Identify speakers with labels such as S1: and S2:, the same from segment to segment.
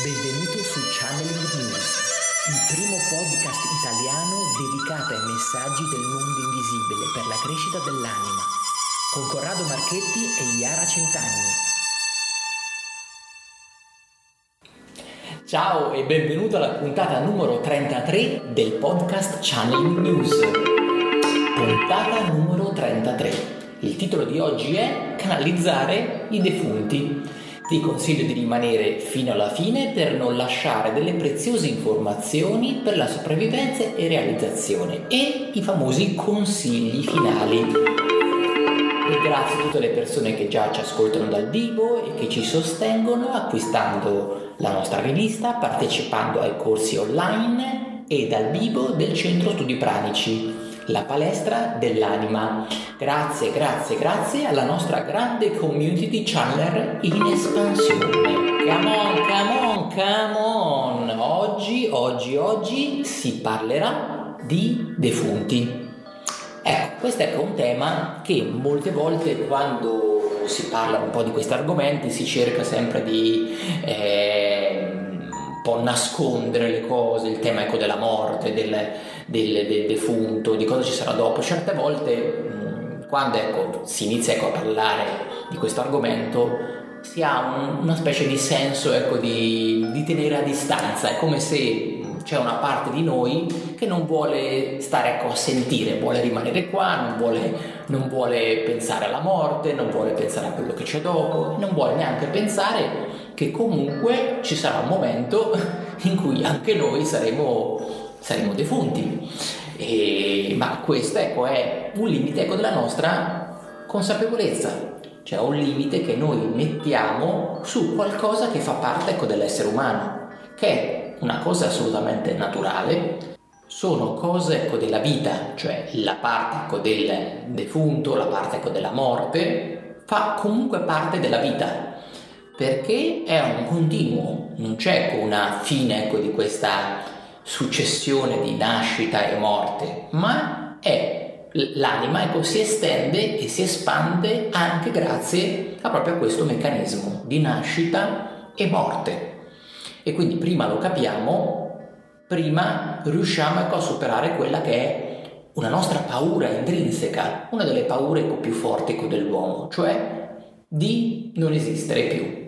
S1: Benvenuto su Channeling News, il primo podcast italiano dedicato ai messaggi del mondo invisibile per la crescita dell'anima, con Corrado Marchetti e Iara Centanni. Ciao e benvenuto alla puntata numero 33 del podcast Channeling News. Puntata numero 33. Il titolo di oggi è Canalizzare i defunti. Ti consiglio di rimanere fino alla fine per non lasciare delle preziose informazioni per la sopravvivenza e realizzazione e i famosi consigli finali. Ringrazio tutte le persone che già ci ascoltano dal vivo e che ci sostengono acquistando la nostra rivista, partecipando ai corsi online e dal vivo del Centro Studi Pranici la palestra dell'anima. Grazie, grazie, grazie alla nostra grande community di channeler in espansione. Come on, come on, come on. Oggi, oggi, oggi si parlerà di defunti. Ecco, questo è un tema che molte volte quando si parla un po' di questi argomenti si cerca sempre di... Eh, po' nascondere le cose, il tema ecco, della morte, del, del, del, defunto, di cosa ci sarà dopo. Certe volte, mh, quando ecco, si inizia ecco, a parlare di questo argomento, si ha un, una specie di senso ecco, di, di tenere a distanza, è come se c'è una parte di noi che non vuole stare ecco, a sentire, vuole rimanere qua, non vuole, non vuole pensare alla morte, non vuole pensare a quello che c'è dopo, non vuole neanche pensare che comunque ci sarà un momento in cui anche noi saremo, saremo defunti. E, ma questo ecco, è un limite ecco, della nostra consapevolezza, cioè un limite che noi mettiamo su qualcosa che fa parte ecco, dell'essere umano, che è una cosa assolutamente naturale, sono cose ecco, della vita, cioè la parte ecco, del defunto, la parte ecco, della morte, fa comunque parte della vita perché è un continuo, non c'è una fine ecco, di questa successione di nascita e morte, ma è l'anima ecco, si estende e si espande anche grazie a proprio questo meccanismo di nascita e morte. E quindi prima lo capiamo, prima riusciamo ecco, a superare quella che è una nostra paura intrinseca, una delle paure ecco, più forti ecco, dell'uomo, cioè di non esistere più.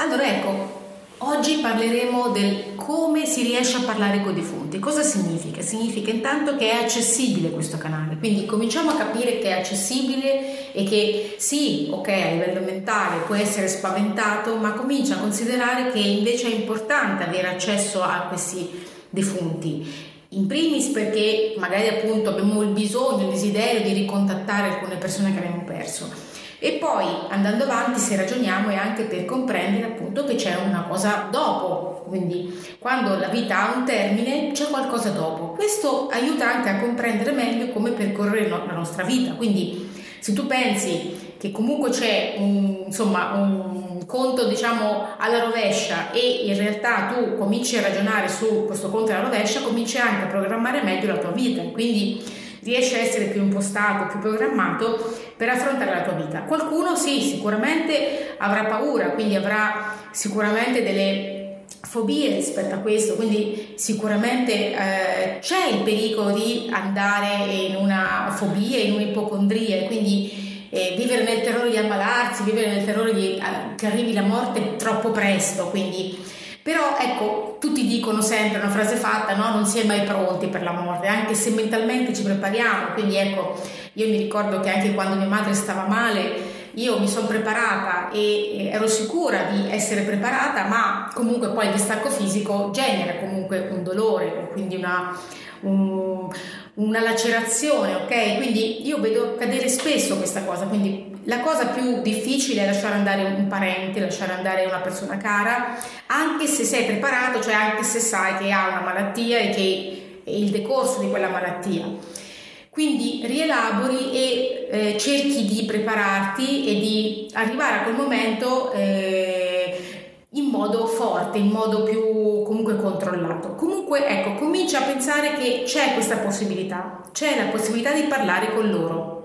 S2: Allora ecco, oggi parleremo del come si riesce a parlare con i defunti. Cosa significa? Significa intanto che è accessibile questo canale, quindi cominciamo a capire che è accessibile e che sì, ok, a livello mentale può essere spaventato, ma comincia a considerare che invece è importante avere accesso a questi defunti. In primis perché magari appunto abbiamo il bisogno, il desiderio di ricontattare alcune persone che abbiamo perso e poi andando avanti, se ragioniamo, è anche per comprendere appunto che c'è una cosa dopo, quindi quando la vita ha un termine c'è qualcosa dopo. Questo aiuta anche a comprendere meglio come percorrere la nostra vita. Quindi se tu pensi che comunque c'è un, insomma, un conto diciamo alla rovescia e in realtà tu cominci a ragionare su questo conto alla rovescia, cominci anche a programmare meglio la tua vita. Quindi riesci a essere più impostato, più programmato per affrontare la tua vita. Qualcuno sì, sicuramente avrà paura, quindi avrà sicuramente delle fobie rispetto a questo, quindi sicuramente eh, c'è il pericolo di andare in una fobia, in un'ipocondria, quindi eh, vivere nel terrore di ammalarsi, vivere nel terrore di, eh, che arrivi la morte troppo presto, quindi però ecco, tutti dicono sempre una frase fatta, no? Non si è mai pronti per la morte, anche se mentalmente ci prepariamo. Quindi ecco, io mi ricordo che anche quando mia madre stava male, io mi sono preparata e ero sicura di essere preparata, ma comunque poi il distacco fisico genera comunque un dolore, quindi una, un, una lacerazione, ok? Quindi io vedo accadere spesso questa cosa, quindi la cosa più difficile è lasciare andare un parente, lasciare andare una persona cara, anche se sei preparato, cioè anche se sai che ha una malattia e che è il decorso di quella malattia. Quindi rielabori e eh, cerchi di prepararti e di arrivare a quel momento eh, in modo forte, in modo più comunque controllato. Comunque ecco, comincia a pensare che c'è questa possibilità, c'è la possibilità di parlare con loro.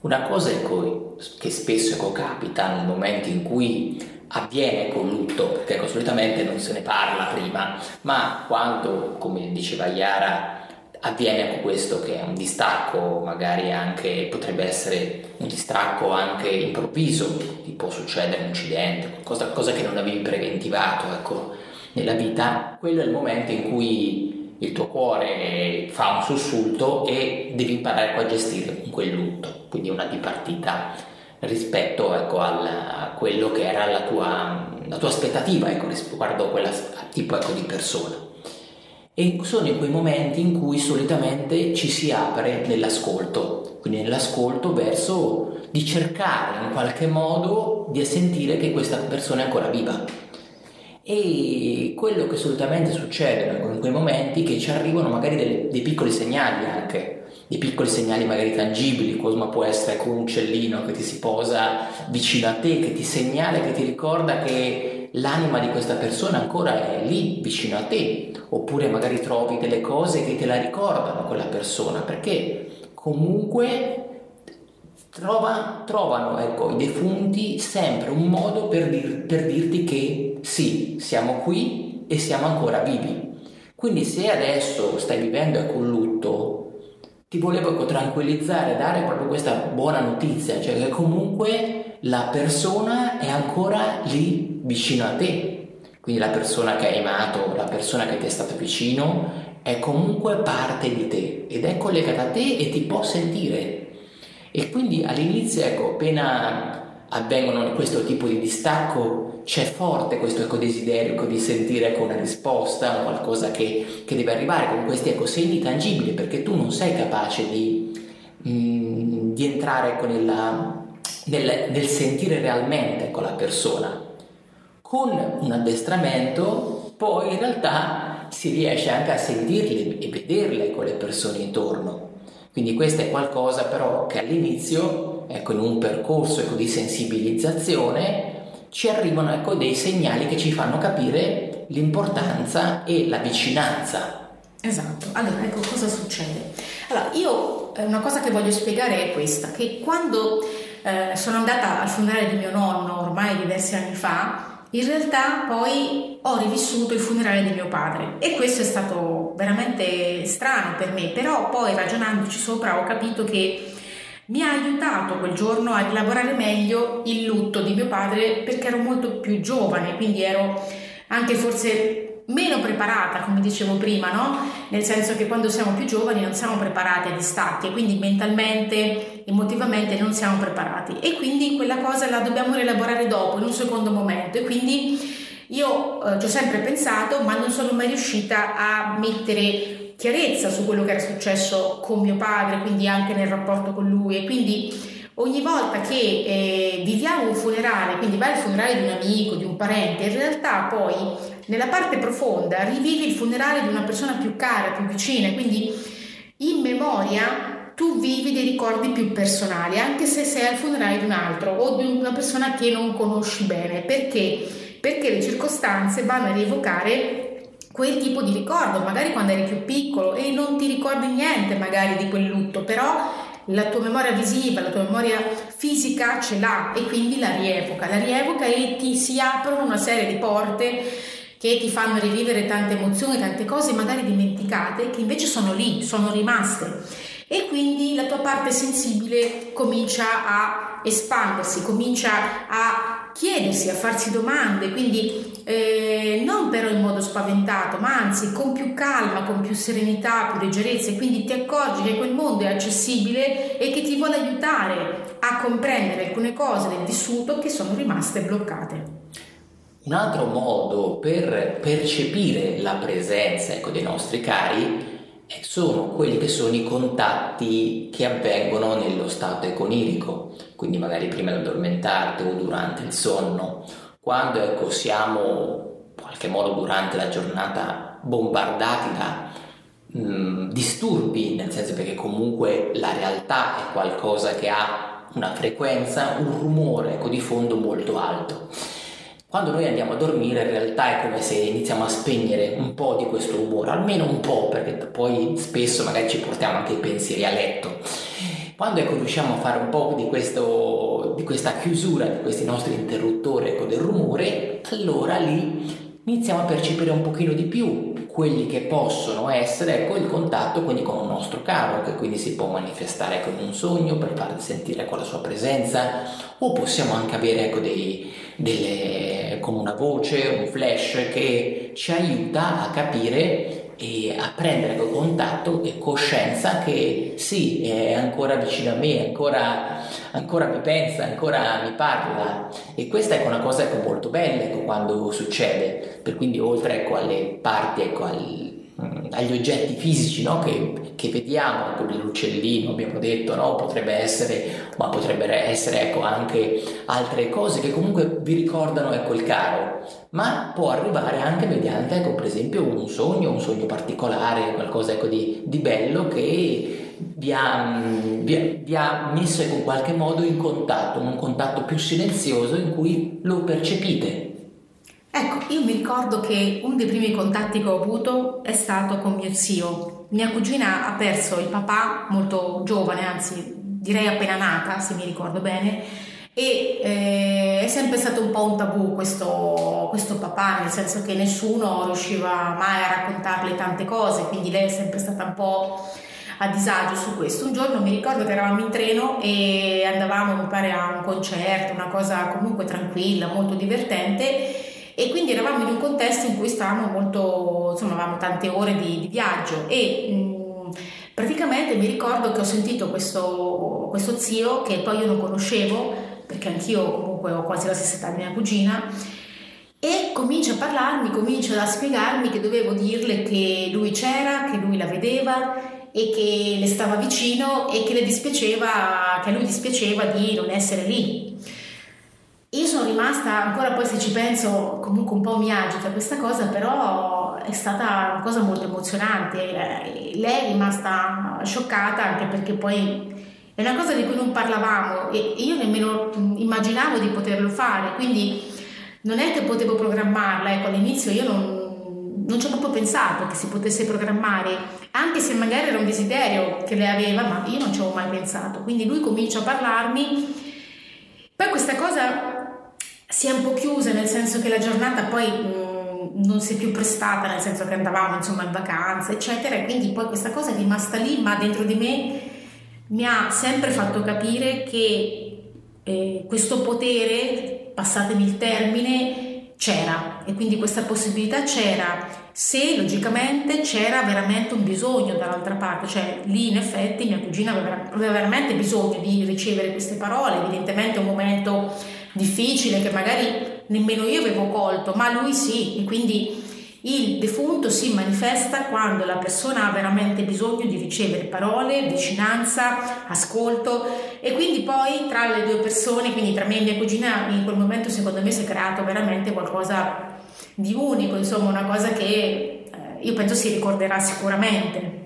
S1: Una cosa ecco, che spesso ecco, capita nel momento in cui avviene con lutto, perché ecco, solitamente non se ne parla prima, ma quando, come diceva Iara, avviene questo che è un distacco, magari anche potrebbe essere un distacco anche improvviso, ti può succedere un incidente, qualcosa, qualcosa che non avevi preventivato ecco, nella vita, quello è il momento in cui il tuo cuore fa un sussulto e devi imparare a gestire quel lutto, quindi una dipartita rispetto ecco, al, a quello che era la tua, la tua aspettativa ecco, riguardo a quel tipo ecco, di persona. E sono in quei momenti in cui solitamente ci si apre nell'ascolto, quindi nell'ascolto verso di cercare in qualche modo di sentire che questa persona è ancora viva. E quello che solitamente succede in quei momenti è che ci arrivano magari dei, dei piccoli segnali anche, dei piccoli segnali magari tangibili, Cosma può essere con un uccellino che ti si posa vicino a te, che ti segnala, che ti ricorda che l'anima di questa persona ancora è lì vicino a te, oppure magari trovi delle cose che te la ricordano quella persona, perché comunque trova, trovano ecco, i defunti sempre un modo per, dir, per dirti che sì, siamo qui e siamo ancora vivi. Quindi se adesso stai vivendo ecco, un lutto, ti volevo tranquillizzare, dare proprio questa buona notizia, cioè che comunque la persona è ancora lì vicino a te. Quindi la persona che hai amato, la persona che ti è stata vicino, è comunque parte di te ed è collegata a te e ti può sentire. E quindi all'inizio, ecco, appena avvengono questo tipo di distacco, c'è forte questo ecco, desiderio ecco, di sentire ecco, una risposta, qualcosa che, che, deve arrivare con questi ecco, segni tangibili, perché tu non sei capace di, mh, mm, di entrare ecco, nella, nel, nel, sentire realmente ecco, la persona. Con un addestramento poi in realtà si riesce anche a sentirle e vederle con le persone intorno. Quindi questo è qualcosa però che all'inizio, ecco, in un percorso ecco, di sensibilizzazione, ci arrivano ecco, dei segnali che ci fanno capire l'importanza e la vicinanza.
S2: Esatto, allora ecco cosa succede. Allora, io eh, una cosa che voglio spiegare è questa, che quando eh, sono andata al funerale di mio nonno ormai diversi anni fa, in realtà poi ho rivissuto il funerale di mio padre e questo è stato veramente strano per me, però poi ragionandoci sopra ho capito che mi ha aiutato quel giorno a rielaborare meglio il lutto di mio padre perché ero molto più giovane, quindi ero anche forse meno preparata, come dicevo prima, no? Nel senso che quando siamo più giovani non siamo preparati a distacchi e quindi mentalmente, emotivamente non siamo preparati e quindi quella cosa la dobbiamo rielaborare dopo, in un secondo momento e quindi io eh, ci ho sempre pensato, ma non sono mai riuscita a mettere chiarezza su quello che era successo con mio padre, quindi anche nel rapporto con lui e quindi ogni volta che eh, viviamo un funerale, quindi vai al funerale di un amico, di un parente, in realtà poi nella parte profonda rivivi il funerale di una persona più cara, più vicina, quindi in memoria tu vivi dei ricordi più personali, anche se sei al funerale di un altro o di una persona che non conosci bene. Perché? Perché le circostanze vanno a rievocare quel tipo di ricordo, magari quando eri più piccolo e non ti ricordi niente magari di quel lutto, però la tua memoria visiva, la tua memoria fisica ce l'ha e quindi la rievoca, la rievoca e ti si aprono una serie di porte che ti fanno rivivere tante emozioni, tante cose magari dimenticate che invece sono lì, sono rimaste. E quindi la tua parte sensibile comincia a espandersi, comincia a chiedersi, a farsi domande, quindi eh, non però in modo spaventato, ma anzi con più calma, con più serenità, più leggerezza, e quindi ti accorgi che quel mondo è accessibile e che ti vuole aiutare a comprendere alcune cose del vissuto che sono rimaste bloccate.
S1: Un altro modo per percepire la presenza ecco, dei nostri cari sono quelli che sono i contatti che avvengono nello stato econirico, quindi magari prima di addormentarti o durante il sonno, quando ecco, siamo in qualche modo durante la giornata bombardati da mh, mm, disturbi, nel senso perché comunque la realtà è qualcosa che ha una frequenza, un rumore ecco, di fondo molto alto. Quando noi andiamo a dormire in realtà è come se iniziamo a spegnere un po' di questo rumore, almeno un po', perché poi spesso magari ci portiamo anche i pensieri a letto. quando ecco, riusciamo a fare un po' di, questo, di questa chiusura di questi nostri interruttori ecco, del rumore, allora lì iniziamo a percepire un pochino di più quelli che possono essere ecco, il contatto quindi con un nostro caro che quindi si può manifestare con un sogno per far sentire con la sua presenza o possiamo anche avere ecco, dei, delle, come una voce, un flash che ci aiuta a capire e a prendere contatto e coscienza che sì, è ancora vicino a me, ancora, ancora mi pensa, ancora mi parla. E questa è una cosa ecco, molto bella ecco, quando succede, per quindi oltre ecco, alle parti, ecco, al, agli oggetti fisici no? che, che, vediamo, l'uccellino abbiamo detto, no? potrebbe essere, ma potrebbero essere ecco, anche altre cose che comunque vi ricordano ecco, il caro, ma può arrivare anche mediante ecco, per esempio un sogno, un sogno particolare, qualcosa ecco, di, di bello che vi ha, vi, vi ha, messo in qualche modo in contatto, un contatto più silenzioso in cui lo percepite
S2: Ecco, io mi ricordo che uno dei primi contatti che ho avuto è stato con mio zio. Mia cugina ha perso il papà molto giovane, anzi direi appena nata, se mi ricordo bene, e eh, è sempre stato un po' un tabù questo, questo, papà, nel senso che nessuno riusciva mai a raccontarle tante cose, quindi lei è sempre stata un po' a disagio su questo. Un giorno mi ricordo che eravamo in treno e andavamo, mi pare, a un concerto, una cosa comunque tranquilla, molto divertente e quindi eravamo in un contesto in cui stavamo molto, insomma, avevamo tante ore di, di viaggio e mh, praticamente mi ricordo che ho sentito questo, questo zio che poi io non conoscevo perché anch'io comunque ho quasi la stessa età di mia cugina e comincia a parlarmi, comincia a spiegarmi che dovevo dirle che lui c'era, che lui la vedeva e che le stava vicino e che le dispiaceva, che a lui dispiaceva di non essere lì. Io sono rimasta, ancora poi se ci penso, comunque un po' mi agita questa cosa, però è stata una cosa molto emozionante. Lei è rimasta scioccata anche perché poi è una cosa di cui non parlavamo e io nemmeno immaginavo di poterlo fare, quindi non è che potevo programmarla, ecco all'inizio io non, non ci ho proprio pensato che si potesse programmare, anche se magari era un desiderio che lei aveva, ma io non ci avevo mai pensato. Quindi lui comincia a parlarmi. Poi questa cosa si è un po' chiusa, nel senso che la giornata poi mh, mm, non si è più prestata, nel senso che andavamo insomma in vacanza, eccetera, e quindi poi questa cosa è rimasta lì, ma dentro di me mi ha sempre fatto capire che eh, questo potere, passatemi il termine, c'era. E quindi questa possibilità c'era. Se logicamente c'era veramente un bisogno dall'altra parte, cioè lì in effetti mia cugina aveva, aveva veramente bisogno di ricevere queste parole, evidentemente un momento difficile che magari nemmeno io avevo colto, ma lui sì, e quindi il defunto si manifesta quando la persona ha veramente bisogno di ricevere parole, vicinanza, ascolto e quindi poi tra le due persone, quindi tra me e mia cugina, in quel momento secondo me si è creato veramente qualcosa di unico, insomma una cosa che eh, io penso si ricorderà sicuramente.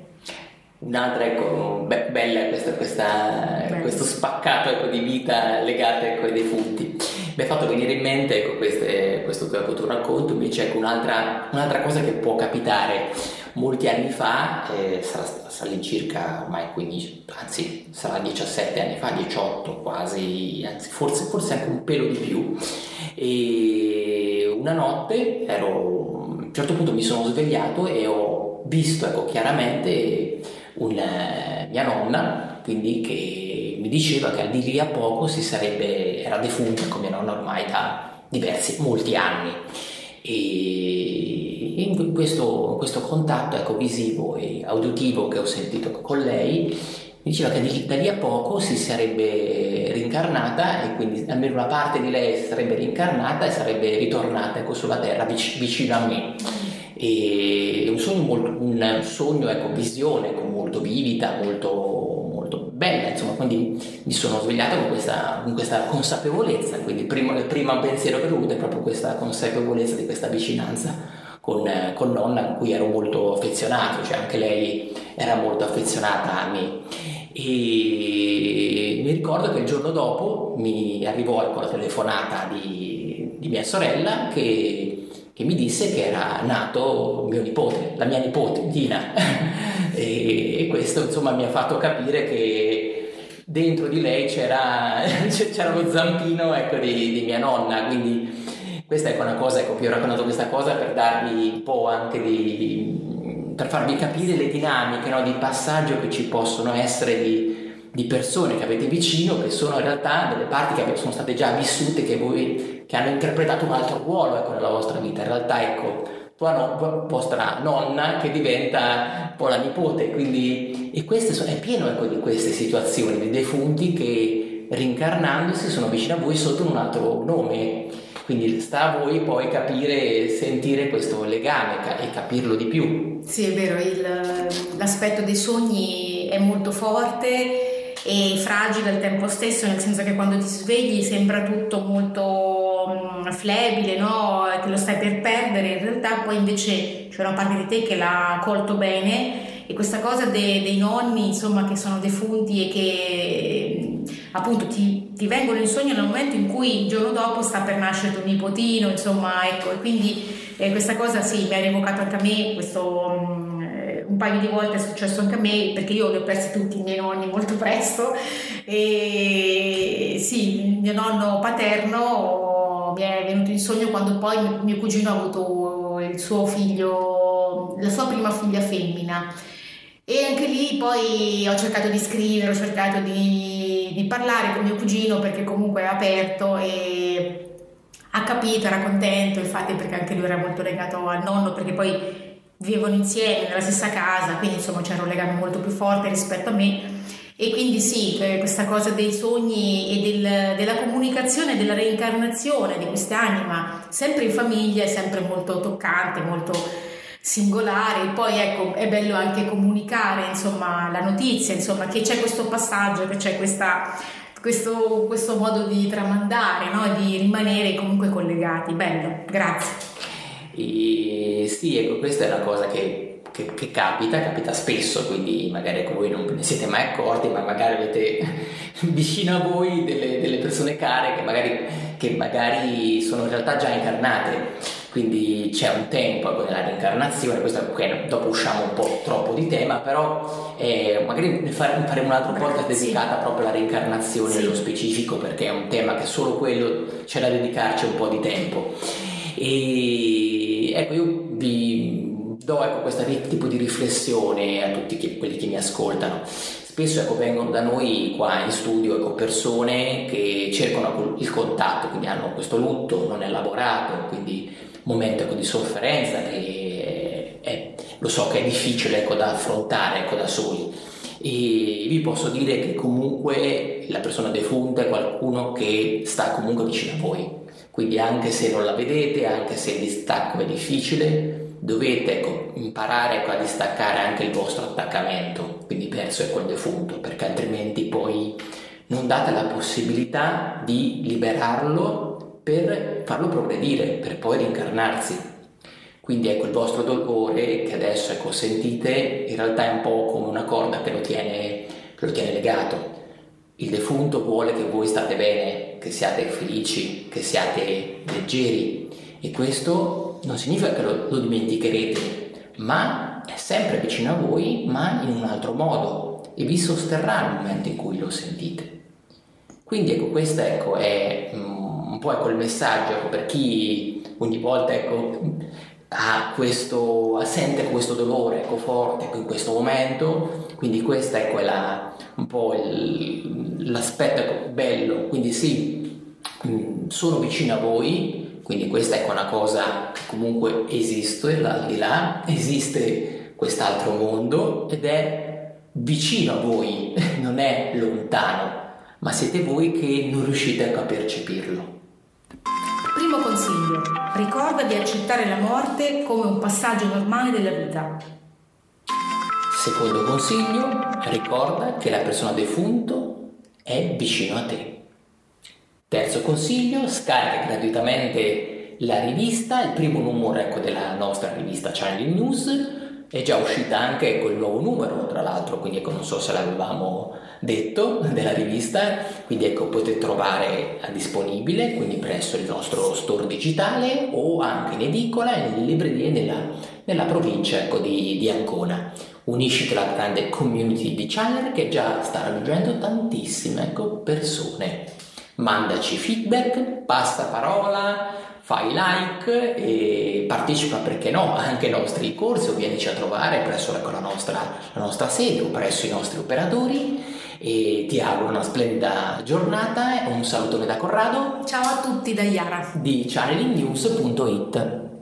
S1: Un'altra, ecco, be- bella questa, questa, questo spaccato ecco, di vita legato ecco, ai defunti. Mi ha fatto venire in mente ecco, queste, questo tuo, tuo racconto, invece ecco, un'altra, un'altra, cosa che può capitare molti anni fa, eh, sarà, sarà all'incirca ormai 15, anzi sarà 17 anni fa, 18 quasi, anzi forse, forse anche un pelo di più. E una notte ero, a un certo punto mi sono svegliato e ho visto ecco, chiaramente una mia nonna, quindi che mi diceva che al di lì a poco si sarebbe, era defunta con mia nonna ormai da diversi, molti anni. E in questo, questo contatto ecco, visivo e auditivo che ho sentito con lei, mi diceva che da lì a poco si sarebbe rincarnata e quindi almeno una parte di lei sarebbe rincarnata e sarebbe ritornata ecco, sulla terra vicino a me e un sogno, un sogno ecco, visione ecco, molto vivida, molto, molto bella, insomma, quindi mi sono svegliato con questa, con questa consapevolezza, quindi il primo, il primo pensiero che ho avuto è proprio questa consapevolezza di questa vicinanza con, con, nonna con cui ero molto affezionato, cioè anche lei era molto affezionata a me. E mi ricordo che il giorno dopo mi arrivò ecco, la telefonata di, di mia sorella che che mi disse che era nato mio nipote, la mia nipote, Dina. e, questo insomma mi ha fatto capire che dentro di lei c'era, c'era lo zampino ecco, di, di, mia nonna, quindi questa è una cosa, ecco, vi ho raccontato questa cosa per darvi un po' anche di, per farvi capire le dinamiche no, di passaggio che ci possono essere di, di, persone che avete vicino, che sono in realtà delle parti che sono state già vissute, che voi che hanno interpretato un altro ruolo ecco, nella vostra vita. In realtà, ecco, tua no, vostra nonna che diventa un po' la nipote, quindi e queste sono, è pieno ecco, di queste situazioni, di defunti che rincarnandosi sono vicini a voi sotto un altro nome. Quindi sta a voi poi capire e sentire questo legame e capirlo di più.
S2: Sì, è vero, il, l'aspetto dei sogni è molto forte e fragile al tempo stesso, nel senso che quando ti svegli sembra tutto molto mm, flebile, no? che lo stai per perdere, in realtà poi invece c'è una parte di te che l'ha colto bene e questa cosa dei, dei nonni, insomma, che sono defunti e che appunto ti, ti, vengono in sogno nel momento in cui il giorno dopo sta per nascere tuo nipotino, insomma, ecco, e quindi eh, questa cosa sì, mi ha rievocato anche a me, questo um, un paio di volte è successo anche a me, perché io li ho persi tutti i miei nonni molto presto, e sì, mio nonno paterno mi è venuto in sogno quando poi mio cugino ha avuto il suo figlio, la sua prima figlia femmina. E anche lì poi ho cercato di scrivere, ho cercato di, di parlare con mio cugino perché comunque è aperto e ha capito, era contento, infatti perché anche lui era molto legato al nonno perché poi vivevano insieme nella stessa casa, quindi insomma c'era un legame molto più forte rispetto a me. E quindi sì, eh, questa cosa dei sogni e del, della comunicazione, della reincarnazione di quest'anima, sempre in famiglia, è sempre molto toccante, molto singolare, poi ecco è bello anche comunicare insomma la notizia, insomma che c'è questo passaggio, che c'è questa, questo, questo modo di tramandare, no? di rimanere comunque collegati, bello, grazie.
S1: E sì, ecco, questa è una cosa che, che, che, capita, capita spesso, quindi magari ecco, voi non ve ne siete mai accorti, ma magari avete vicino a voi delle, delle persone care che magari, che magari sono in realtà già incarnate quindi c'è un tempo nella reincarnazione, questo okay, dopo usciamo un po' troppo di tema, però eh, magari ne faremo un altro podcast sì. dedicato proprio alla reincarnazione sì. nello specifico, perché è un tema che solo quello c'è da dedicarci un po' di tempo. E ecco, io vi do ecco, questo tipo di riflessione a tutti che, quelli che mi ascoltano. Spesso ecco, vengono da noi qua in studio ecco, persone che cercano il contatto, quindi hanno questo lutto non elaborato, quindi momento ecco, di sofferenza che è, lo so che è difficile ecco, da affrontare ecco, da soli. E vi posso dire che comunque la persona defunta è qualcuno che sta comunque vicino a voi. Quindi anche se non la vedete, anche se il distacco è difficile, dovete ecco, imparare ecco, a distaccare anche il vostro attaccamento, quindi verso ecco, il defunto, perché altrimenti poi non date la possibilità di liberarlo per farlo progredire, per poi rincarnarsi. Quindi ecco il vostro dolore che adesso ecco, sentite in realtà è un po' come una corda che lo, tiene, che lo tiene legato. Il defunto vuole che voi state bene, che siate felici, che siate leggeri e questo non significa che lo, lo dimenticherete, ma è sempre vicino a voi, ma in un altro modo e vi sosterrà nel momento in cui lo sentite. Quindi ecco, questo ecco, è un po' ecco il messaggio ecco, per chi ogni volta ecco, questo, sente questo dolore ecco, forte ecco, in questo momento, quindi questo ecco, è la, un po' il, l'aspetto ecco, bello, quindi sì, mm, sono vicino a voi, quindi questa è una cosa che comunque esiste, al di là esiste quest'altro mondo ed è vicino a voi, non è lontano, ma siete voi che non riuscite a percepirlo.
S2: Primo consiglio, ricorda di accettare la morte come un passaggio normale della vita.
S1: Secondo consiglio, ricorda che la persona defunto è vicino a te. Terzo consiglio, scarica gratuitamente la rivista, il primo numero ecco, della nostra rivista Channeling News È già uscita anche quel nuovo numero, tra l'altro, quindi ecco, non so se l'avevamo detto, della rivista, quindi ecco, potete trovare disponibile quindi presso il nostro store digitale o anche in edicola e nelle librerie nella, nella provincia ecco, di, di Ancona. Unisciti alla grande community di Channel che già sta raggiungendo tantissime ecco, persone. Mandaci feedback, passa parola, fai like e partecipa perché no anche ai nostri corsi o vienici a trovare presso ecco, la, nostra, la nostra sede o presso i nostri operatori. E ti auguro una splendida giornata un salutone da Corrado.
S2: Ciao a tutti da Iara
S1: di channelingnews.it